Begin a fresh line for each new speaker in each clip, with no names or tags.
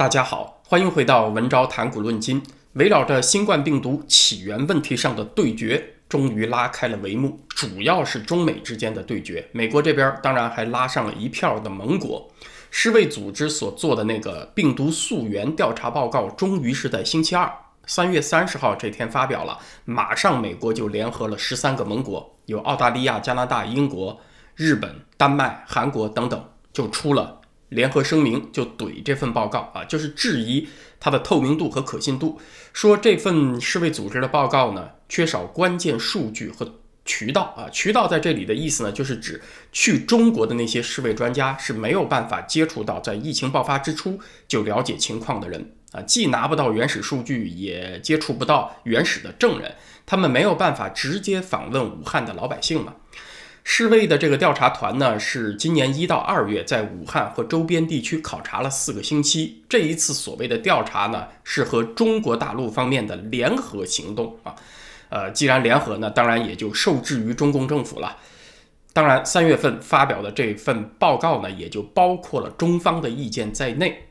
大家好，欢迎回到文昭谈古论今。围绕着新冠病毒起源问题上的对决，终于拉开了帷幕。主要是中美之间的对决，美国这边当然还拉上了一票的盟国。世卫组织所做的那个病毒溯源调查报告，终于是在星期二，三月三十号这天发表了。马上美国就联合了十三个盟国，有澳大利亚、加拿大、英国、日本、丹麦、韩国等等，就出了。联合声明就怼这份报告啊，就是质疑它的透明度和可信度，说这份世卫组织的报告呢缺少关键数据和渠道啊。渠道在这里的意思呢，就是指去中国的那些世卫专家是没有办法接触到在疫情爆发之初就了解情况的人啊，既拿不到原始数据，也接触不到原始的证人，他们没有办法直接访问武汉的老百姓嘛。世卫的这个调查团呢，是今年一到二月在武汉和周边地区考察了四个星期。这一次所谓的调查呢，是和中国大陆方面的联合行动啊。呃，既然联合呢，当然也就受制于中共政府了。当然，三月份发表的这份报告呢，也就包括了中方的意见在内。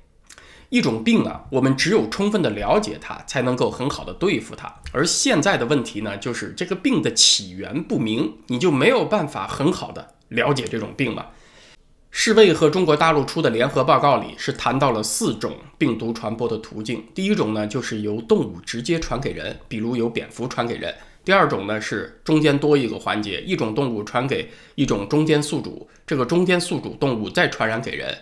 一种病啊，我们只有充分的了解它，才能够很好的对付它。而现在的问题呢，就是这个病的起源不明，你就没有办法很好的了解这种病了。世卫和中国大陆出的联合报告里是谈到了四种病毒传播的途径。第一种呢，就是由动物直接传给人，比如由蝙蝠传给人；第二种呢，是中间多一个环节，一种动物传给一种中间宿主，这个中间宿主动物再传染给人。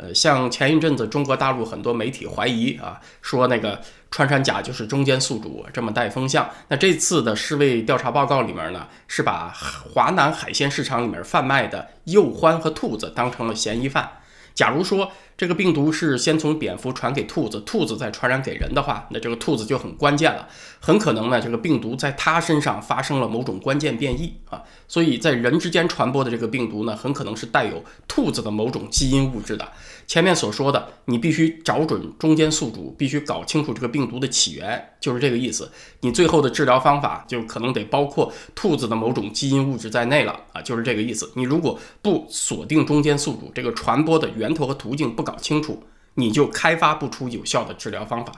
呃，像前一阵子中国大陆很多媒体怀疑啊，说那个穿山甲就是中间宿主，这么带风向。那这次的世卫调查报告里面呢，是把华南海鲜市场里面贩卖的鼬獾和兔子当成了嫌疑犯。假如说这个病毒是先从蝙蝠传给兔子，兔子再传染给人的话，那这个兔子就很关键了，很可能呢，这个病毒在它身上发生了某种关键变异啊，所以在人之间传播的这个病毒呢，很可能是带有兔子的某种基因物质的。前面所说的，你必须找准中间宿主，必须搞清楚这个病毒的起源，就是这个意思。你最后的治疗方法就可能得包括兔子的某种基因物质在内了啊，就是这个意思。你如果不锁定中间宿主，这个传播的源头和途径不搞清楚，你就开发不出有效的治疗方法。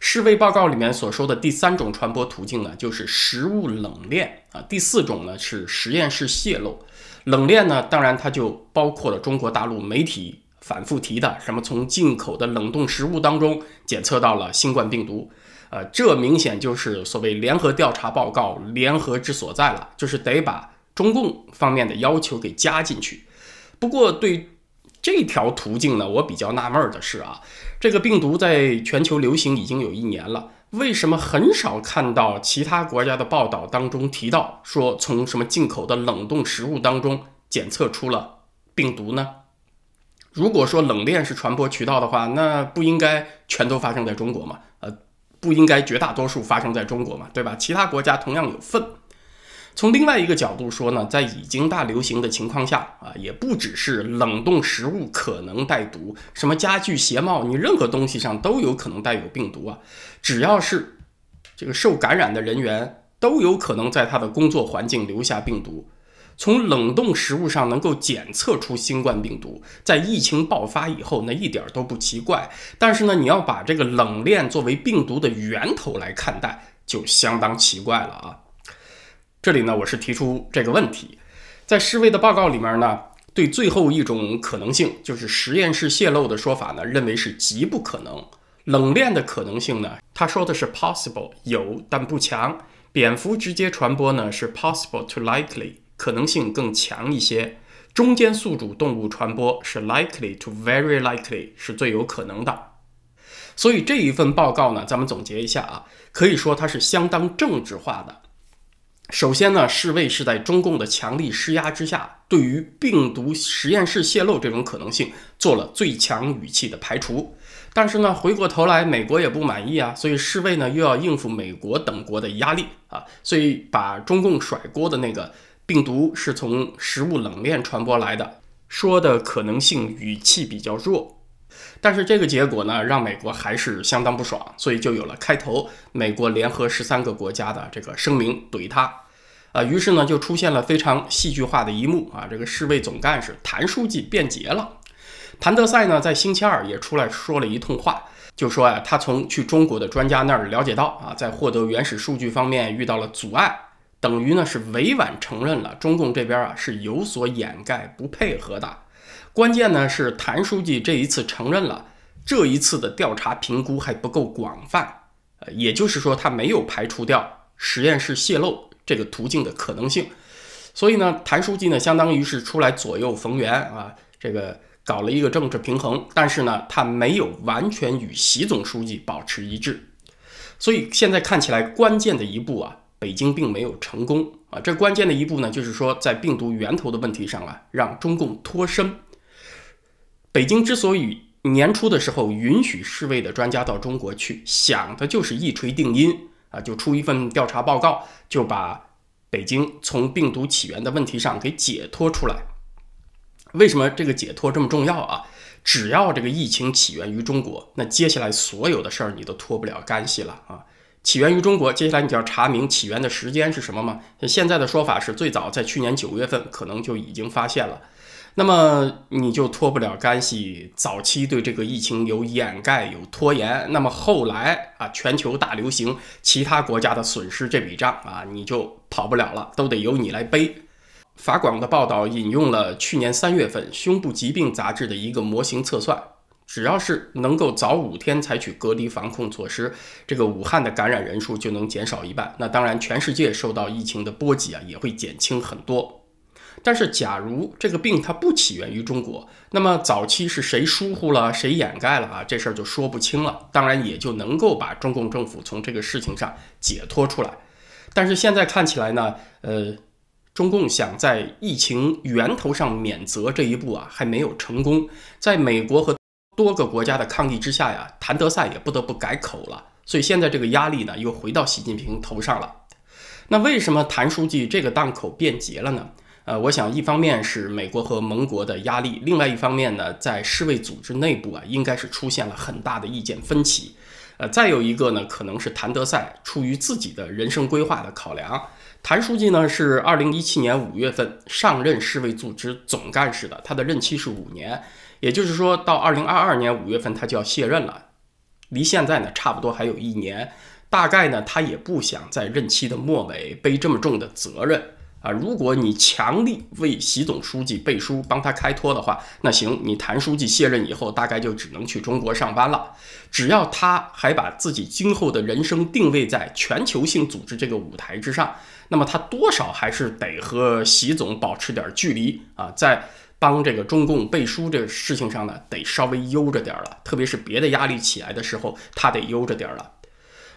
世卫报告里面所说的第三种传播途径呢，就是食物冷链啊。第四种呢是实验室泄露。冷链呢，当然它就包括了中国大陆媒体。反复提的什么从进口的冷冻食物当中检测到了新冠病毒，呃，这明显就是所谓联合调查报告联合之所在了，就是得把中共方面的要求给加进去。不过对这条途径呢，我比较纳闷的是啊，这个病毒在全球流行已经有一年了，为什么很少看到其他国家的报道当中提到说从什么进口的冷冻食物当中检测出了病毒呢？如果说冷链是传播渠道的话，那不应该全都发生在中国嘛？呃，不应该绝大多数发生在中国嘛？对吧？其他国家同样有份。从另外一个角度说呢，在已经大流行的情况下啊，也不只是冷冻食物可能带毒，什么家具、鞋帽，你任何东西上都有可能带有病毒啊。只要是这个受感染的人员，都有可能在他的工作环境留下病毒。从冷冻食物上能够检测出新冠病毒，在疫情爆发以后，那一点都不奇怪。但是呢，你要把这个冷链作为病毒的源头来看待，就相当奇怪了啊！这里呢，我是提出这个问题，在世卫的报告里面呢，对最后一种可能性，就是实验室泄露的说法呢，认为是极不可能。冷链的可能性呢，他说的是 possible 有，但不强。蝙蝠直接传播呢，是 possible to likely。可能性更强一些，中间宿主动物传播是 likely to very likely 是最有可能的。所以这一份报告呢，咱们总结一下啊，可以说它是相当政治化的。首先呢，世卫是在中共的强力施压之下，对于病毒实验室泄露这种可能性做了最强语气的排除。但是呢，回过头来美国也不满意啊，所以世卫呢又要应付美国等国的压力啊，所以把中共甩锅的那个。病毒是从食物冷链传播来的，说的可能性语气比较弱，但是这个结果呢，让美国还是相当不爽，所以就有了开头美国联合十三个国家的这个声明怼他，啊，于是呢就出现了非常戏剧化的一幕啊，这个世卫总干事谭书记辩解了，谭德赛呢，在星期二也出来说了一通话，就说呀，他从去中国的专家那儿了解到啊，在获得原始数据方面遇到了阻碍，等于呢是委婉承认了中共这边啊是有所掩盖、不配合的。关键呢是谭书记这一次承认了，这一次的调查评估还不够广泛，呃，也就是说他没有排除掉实验室泄露这个途径的可能性。所以呢，谭书记呢，相当于是出来左右逢源啊，这个搞了一个政治平衡，但是呢，他没有完全与习总书记保持一致。所以现在看起来，关键的一步啊，北京并没有成功啊。这关键的一步呢，就是说在病毒源头的问题上啊，让中共脱身。北京之所以年初的时候允许世卫的专家到中国去，想的就是一锤定音啊，就出一份调查报告，就把。北京从病毒起源的问题上给解脱出来，为什么这个解脱这么重要啊？只要这个疫情起源于中国，那接下来所有的事儿你都脱不了干系了啊！起源于中国，接下来你就要查明起源的时间是什么吗？现在的说法是最早在去年九月份可能就已经发现了。那么你就脱不了干系，早期对这个疫情有掩盖、有拖延，那么后来啊，全球大流行，其他国家的损失这笔账啊，你就跑不了了，都得由你来背。法广的报道引用了去年三月份《胸部疾病杂志》的一个模型测算，只要是能够早五天采取隔离防控措施，这个武汉的感染人数就能减少一半。那当然，全世界受到疫情的波及啊，也会减轻很多。但是，假如这个病它不起源于中国，那么早期是谁疏忽了，谁掩盖了啊？这事儿就说不清了。当然，也就能够把中共政府从这个事情上解脱出来。但是现在看起来呢，呃，中共想在疫情源头上免责这一步啊，还没有成功。在美国和多个国家的抗议之下呀，谭德赛也不得不改口了。所以现在这个压力呢，又回到习近平头上了。那为什么谭书记这个档口变节了呢？呃，我想一方面是美国和盟国的压力，另外一方面呢，在世卫组织内部啊，应该是出现了很大的意见分歧。呃，再有一个呢，可能是谭德赛出于自己的人生规划的考量。谭书记呢是二零一七年五月份上任世卫组织总干事的，他的任期是五年，也就是说到二零二二年五月份他就要卸任了，离现在呢差不多还有一年。大概呢，他也不想在任期的末尾背这么重的责任。啊，如果你强力为习总书记背书，帮他开脱的话，那行，你谭书记卸任以后，大概就只能去中国上班了。只要他还把自己今后的人生定位在全球性组织这个舞台之上，那么他多少还是得和习总保持点距离啊，在帮这个中共背书这个事情上呢，得稍微悠着点了。特别是别的压力起来的时候，他得悠着点了。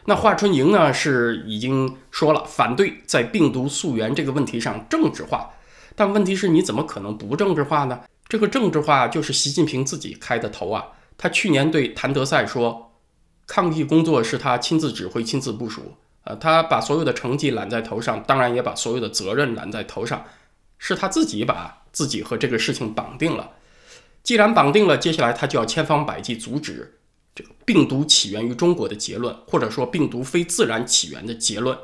那华春莹呢是已经说了反对在病毒溯源这个问题上政治化，但问题是你怎么可能不政治化呢？这个政治化就是习近平自己开的头啊！他去年对谭德赛说，抗疫工作是他亲自指挥、亲自部署，呃，他把所有的成绩揽在头上，当然也把所有的责任揽在头上，是他自己把自己和这个事情绑定了。既然绑定了，接下来他就要千方百计阻止。这个病毒起源于中国的结论，或者说病毒非自然起源的结论，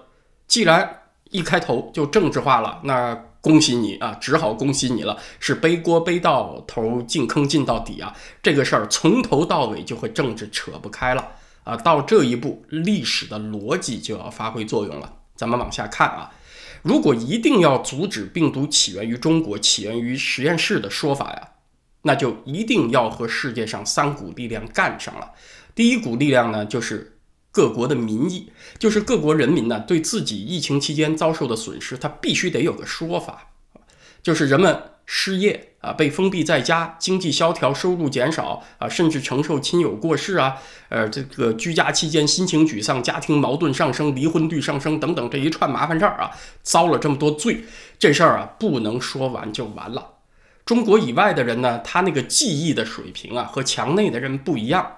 既然一开头就政治化了，那恭喜你啊，只好恭喜你了，是背锅背到头，进坑进到底啊！这个事儿从头到尾就和政治扯不开了啊！到这一步，历史的逻辑就要发挥作用了。咱们往下看啊，如果一定要阻止病毒起源于中国、起源于实验室的说法呀。那就一定要和世界上三股力量干上了。第一股力量呢，就是各国的民意，就是各国人民呢对自己疫情期间遭受的损失，他必须得有个说法。就是人们失业啊，被封闭在家，经济萧条，收入减少啊，甚至承受亲友过世啊，呃，这个居家期间心情沮丧，家庭矛盾上升，离婚率上升等等这一串麻烦事儿啊，遭了这么多罪，这事儿啊不能说完就完了。中国以外的人呢，他那个记忆的水平啊，和墙内的人不一样，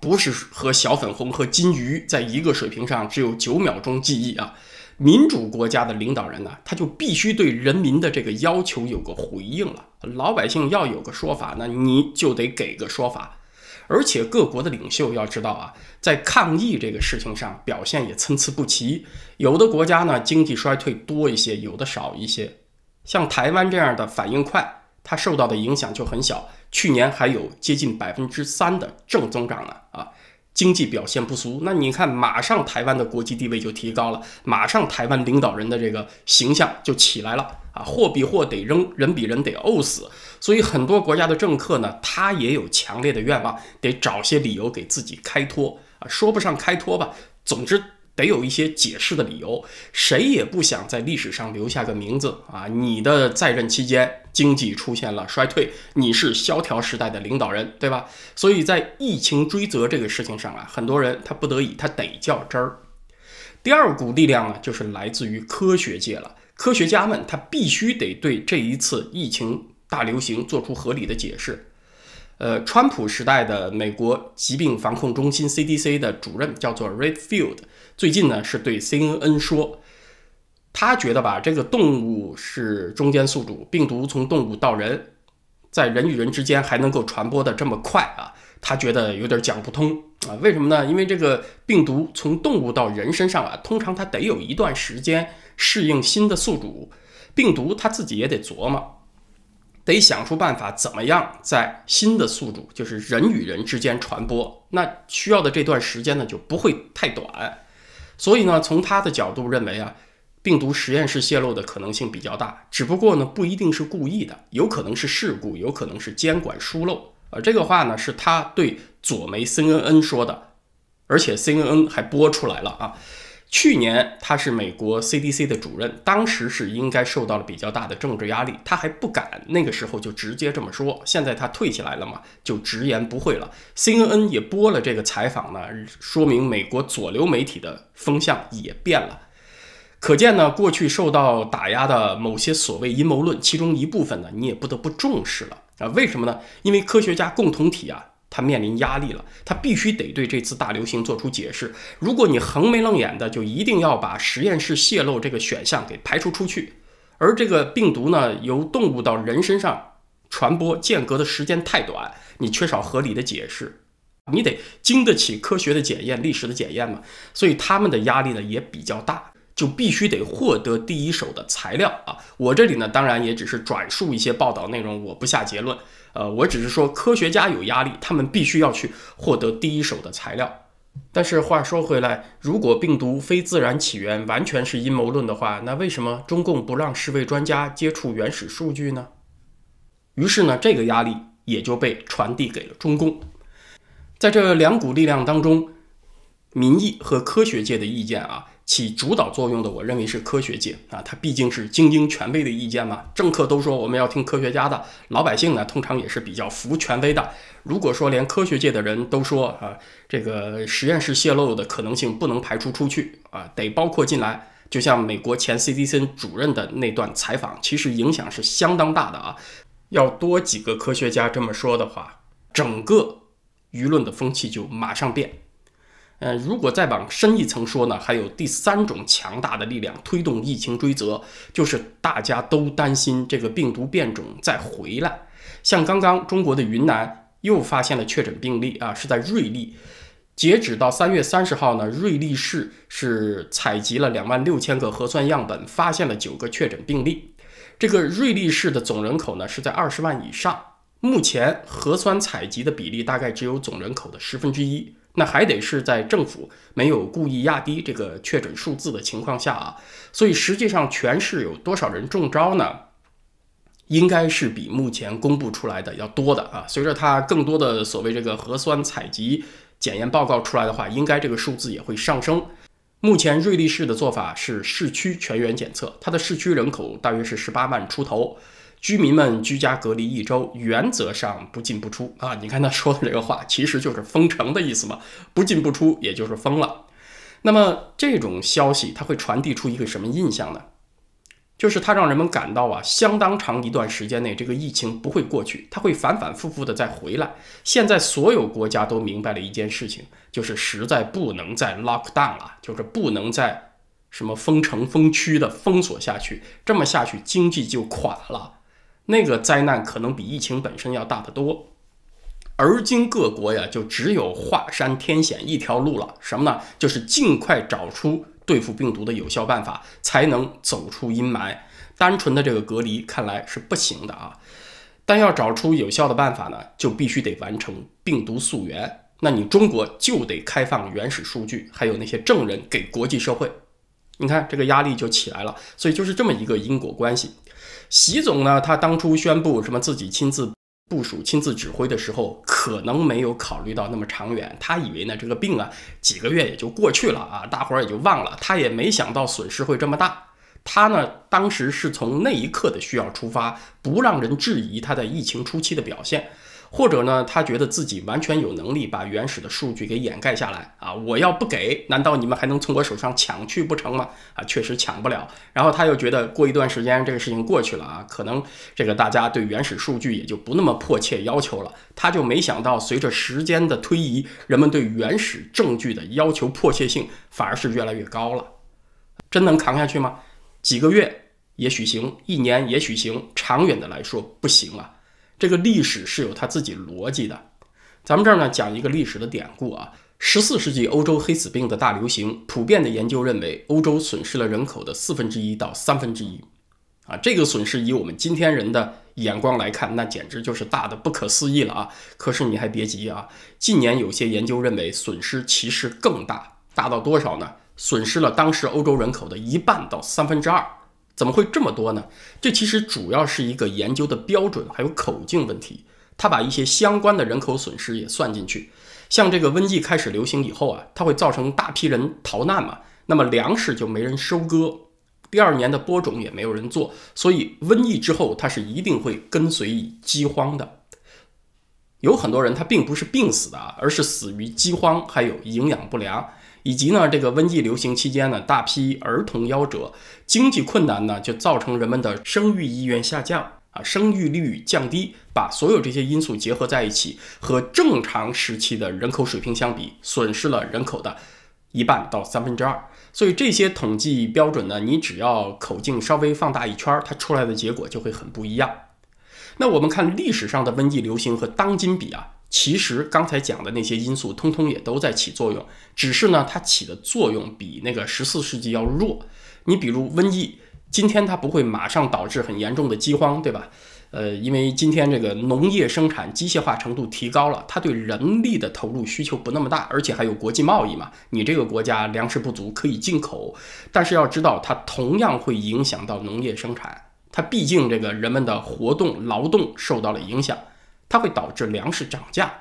不是和小粉红和金鱼在一个水平上，只有九秒钟记忆啊。民主国家的领导人呢，他就必须对人民的这个要求有个回应了。老百姓要有个说法，那你就得给个说法。而且各国的领袖要知道啊，在抗疫这个事情上表现也参差不齐，有的国家呢经济衰退多一些，有的少一些。像台湾这样的反应快，它受到的影响就很小。去年还有接近百分之三的正增长呢啊，经济表现不俗。那你看，马上台湾的国际地位就提高了，马上台湾领导人的这个形象就起来了啊，货比货得扔，人比人得怄死。所以很多国家的政客呢，他也有强烈的愿望，得找些理由给自己开脱啊，说不上开脱吧，总之。得有一些解释的理由，谁也不想在历史上留下个名字啊！你的在任期间经济出现了衰退，你是萧条时代的领导人，对吧？所以在疫情追责这个事情上啊，很多人他不得已他得较真儿。第二股力量呢，就是来自于科学界了，科学家们他必须得对这一次疫情大流行做出合理的解释。呃，川普时代的美国疾病防控中心 CDC 的主任叫做 Redfield。最近呢，是对 CNN 说，他觉得吧，这个动物是中间宿主，病毒从动物到人，在人与人之间还能够传播的这么快啊，他觉得有点讲不通啊。为什么呢？因为这个病毒从动物到人身上啊，通常它得有一段时间适应新的宿主，病毒它自己也得琢磨，得想出办法怎么样在新的宿主，就是人与人之间传播，那需要的这段时间呢，就不会太短。所以呢，从他的角度认为啊，病毒实验室泄露的可能性比较大，只不过呢，不一定是故意的，有可能是事故，有可能是监管疏漏。呃，这个话呢是他对左媒 CNN 说的，而且 CNN 还播出来了啊。去年他是美国 CDC 的主任，当时是应该受到了比较大的政治压力，他还不敢那个时候就直接这么说。现在他退下来了嘛，就直言不讳了。CNN 也播了这个采访呢，说明美国左流媒体的风向也变了。可见呢，过去受到打压的某些所谓阴谋论，其中一部分呢，你也不得不重视了啊？为什么呢？因为科学家共同体啊。他面临压力了，他必须得对这次大流行做出解释。如果你横眉冷眼的，就一定要把实验室泄露这个选项给排除出去。而这个病毒呢，由动物到人身上传播间隔的时间太短，你缺少合理的解释，你得经得起科学的检验、历史的检验嘛。所以他们的压力呢也比较大。就必须得获得第一手的材料啊！我这里呢，当然也只是转述一些报道内容，我不下结论。呃，我只是说科学家有压力，他们必须要去获得第一手的材料。但是话说回来，如果病毒非自然起源，完全是阴谋论的话，那为什么中共不让世卫专家接触原始数据呢？于是呢，这个压力也就被传递给了中共。在这两股力量当中，民意和科学界的意见啊。起主导作用的，我认为是科学界啊，它毕竟是精英权威的意见嘛。政客都说我们要听科学家的，老百姓呢通常也是比较服权威的。如果说连科学界的人都说啊，这个实验室泄露的可能性不能排除出去啊，得包括进来，就像美国前 CDC 主任的那段采访，其实影响是相当大的啊。要多几个科学家这么说的话，整个舆论的风气就马上变。嗯，如果再往深一层说呢，还有第三种强大的力量推动疫情追责，就是大家都担心这个病毒变种再回来。像刚刚中国的云南又发现了确诊病例啊，是在瑞丽。截止到三月三十号呢，瑞丽市是采集了两万六千个核酸样本，发现了九个确诊病例。这个瑞丽市的总人口呢是在二十万以上，目前核酸采集的比例大概只有总人口的十分之一。那还得是在政府没有故意压低这个确诊数字的情况下啊，所以实际上全市有多少人中招呢？应该是比目前公布出来的要多的啊。随着它更多的所谓这个核酸采集检验报告出来的话，应该这个数字也会上升。目前瑞丽市的做法是市区全员检测，它的市区人口大约是十八万出头。居民们居家隔离一周，原则上不进不出啊！你看他说的这个话，其实就是封城的意思嘛，不进不出，也就是封了。那么这种消息，它会传递出一个什么印象呢？就是它让人们感到啊，相当长一段时间内，这个疫情不会过去，它会反反复复的再回来。现在所有国家都明白了一件事情，就是实在不能再 lock down 了，就是不能再什么封城封区的封锁下去，这么下去经济就垮了。那个灾难可能比疫情本身要大得多，而今各国呀，就只有华山天险一条路了，什么呢？就是尽快找出对付病毒的有效办法，才能走出阴霾。单纯的这个隔离看来是不行的啊。但要找出有效的办法呢，就必须得完成病毒溯源。那你中国就得开放原始数据，还有那些证人给国际社会。你看这个压力就起来了，所以就是这么一个因果关系。习总呢，他当初宣布什么自己亲自部署、亲自指挥的时候，可能没有考虑到那么长远。他以为呢，这个病啊，几个月也就过去了啊，大伙儿也就忘了。他也没想到损失会这么大。他呢，当时是从那一刻的需要出发，不让人质疑他在疫情初期的表现。或者呢，他觉得自己完全有能力把原始的数据给掩盖下来啊！我要不给，难道你们还能从我手上抢去不成吗？啊，确实抢不了。然后他又觉得过一段时间这个事情过去了啊，可能这个大家对原始数据也就不那么迫切要求了。他就没想到，随着时间的推移，人们对原始证据的要求迫切性反而是越来越高了。真能扛下去吗？几个月也许行，一年也许行，长远的来说不行啊。这个历史是有它自己逻辑的，咱们这儿呢讲一个历史的典故啊。十四世纪欧洲黑死病的大流行，普遍的研究认为，欧洲损失了人口的四分之一到三分之一，啊，这个损失以我们今天人的眼光来看，那简直就是大的不可思议了啊。可是你还别急啊，近年有些研究认为，损失其实更大，大到多少呢？损失了当时欧洲人口的一半到三分之二。怎么会这么多呢？这其实主要是一个研究的标准还有口径问题。他把一些相关的人口损失也算进去。像这个瘟疫开始流行以后啊，它会造成大批人逃难嘛，那么粮食就没人收割，第二年的播种也没有人做，所以瘟疫之后它是一定会跟随饥荒的。有很多人他并不是病死的啊，而是死于饥荒还有营养不良。以及呢，这个瘟疫流行期间呢，大批儿童夭折，经济困难呢，就造成人们的生育意愿下降啊，生育率降低，把所有这些因素结合在一起，和正常时期的人口水平相比，损失了人口的一半到三分之二。所以这些统计标准呢，你只要口径稍微放大一圈，它出来的结果就会很不一样。那我们看历史上的瘟疫流行和当今比啊。其实刚才讲的那些因素，通通也都在起作用，只是呢，它起的作用比那个十四世纪要弱。你比如瘟疫，今天它不会马上导致很严重的饥荒，对吧？呃，因为今天这个农业生产机械化程度提高了，它对人力的投入需求不那么大，而且还有国际贸易嘛，你这个国家粮食不足可以进口。但是要知道，它同样会影响到农业生产，它毕竟这个人们的活动劳动受到了影响。它会导致粮食涨价，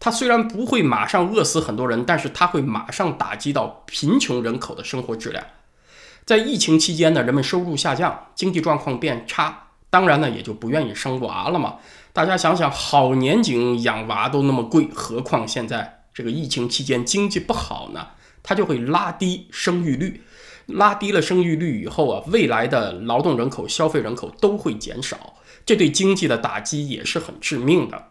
它虽然不会马上饿死很多人，但是它会马上打击到贫穷人口的生活质量。在疫情期间呢，人们收入下降，经济状况变差，当然呢也就不愿意生娃了嘛。大家想想，好年景养娃都那么贵，何况现在这个疫情期间经济不好呢？它就会拉低生育率，拉低了生育率以后啊，未来的劳动人口、消费人口都会减少。这对经济的打击也是很致命的，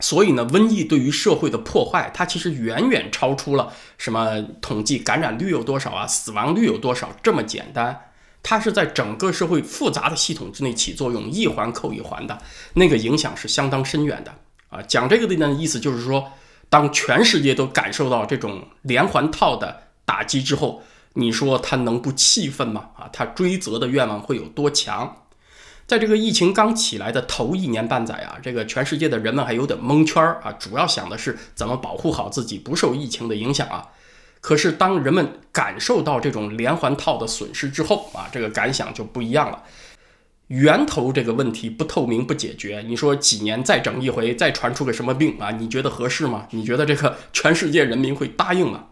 所以呢，瘟疫对于社会的破坏，它其实远远超出了什么统计感染率有多少啊，死亡率有多少这么简单，它是在整个社会复杂的系统之内起作用，一环扣一环的，那个影响是相当深远的啊。讲这个的呢，意思就是说，当全世界都感受到这种连环套的打击之后，你说他能不气愤吗？啊，他追责的愿望会有多强？在这个疫情刚起来的头一年半载啊，这个全世界的人们还有点蒙圈啊，主要想的是怎么保护好自己不受疫情的影响啊。可是当人们感受到这种连环套的损失之后啊，这个感想就不一样了。源头这个问题不透明不解决，你说几年再整一回，再传出个什么病啊？你觉得合适吗？你觉得这个全世界人民会答应吗？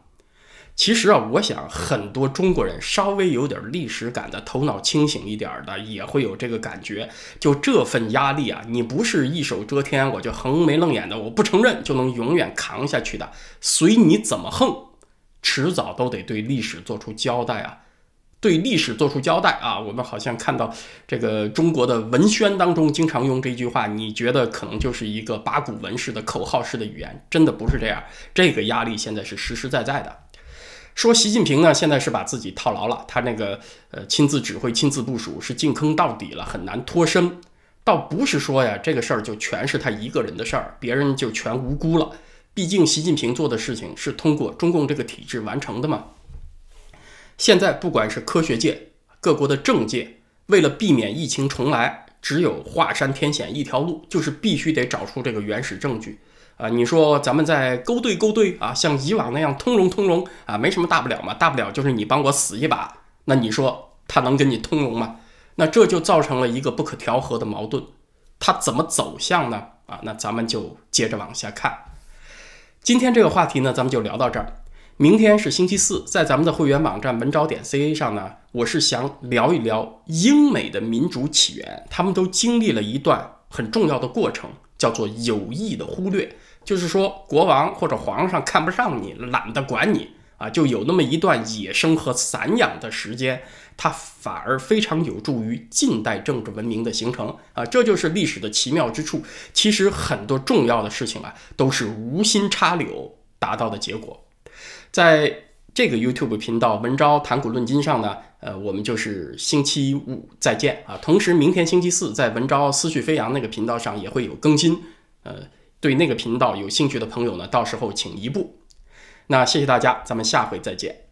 其实啊，我想很多中国人稍微有点历史感的、头脑清醒一点的，也会有这个感觉。就这份压力啊，你不是一手遮天，我就横眉冷眼的，我不承认就能永远扛下去的。随你怎么横，迟早都得对历史做出交代啊！对历史做出交代啊！我们好像看到这个中国的文宣当中经常用这句话，你觉得可能就是一个八股文式的口号式的语言，真的不是这样。这个压力现在是实实在在的。说习近平呢，现在是把自己套牢了，他那个呃亲自指挥、亲自部署是进坑到底了，很难脱身。倒不是说呀，这个事儿就全是他一个人的事儿，别人就全无辜了。毕竟习近平做的事情是通过中共这个体制完成的嘛。现在不管是科学界、各国的政界，为了避免疫情重来，只有华山天险一条路，就是必须得找出这个原始证据啊！你说咱们再勾兑勾兑啊，像以往那样通融通融啊，没什么大不了嘛，大不了就是你帮我死一把。那你说他能跟你通融吗？那这就造成了一个不可调和的矛盾，他怎么走向呢？啊，那咱们就接着往下看。今天这个话题呢，咱们就聊到这儿。明天是星期四，在咱们的会员网站文招点 ca 上呢，我是想聊一聊英美的民主起源。他们都经历了一段很重要的过程，叫做有意的忽略，就是说国王或者皇上看不上你，懒得管你啊，就有那么一段野生和散养的时间，它反而非常有助于近代政治文明的形成啊，这就是历史的奇妙之处。其实很多重要的事情啊，都是无心插柳达到的结果。在这个 YouTube 频道“文昭谈古论今”上呢，呃，我们就是星期五再见啊。同时，明天星期四在文昭思绪飞扬那个频道上也会有更新，呃，对那个频道有兴趣的朋友呢，到时候请移步。那谢谢大家，咱们下回再见。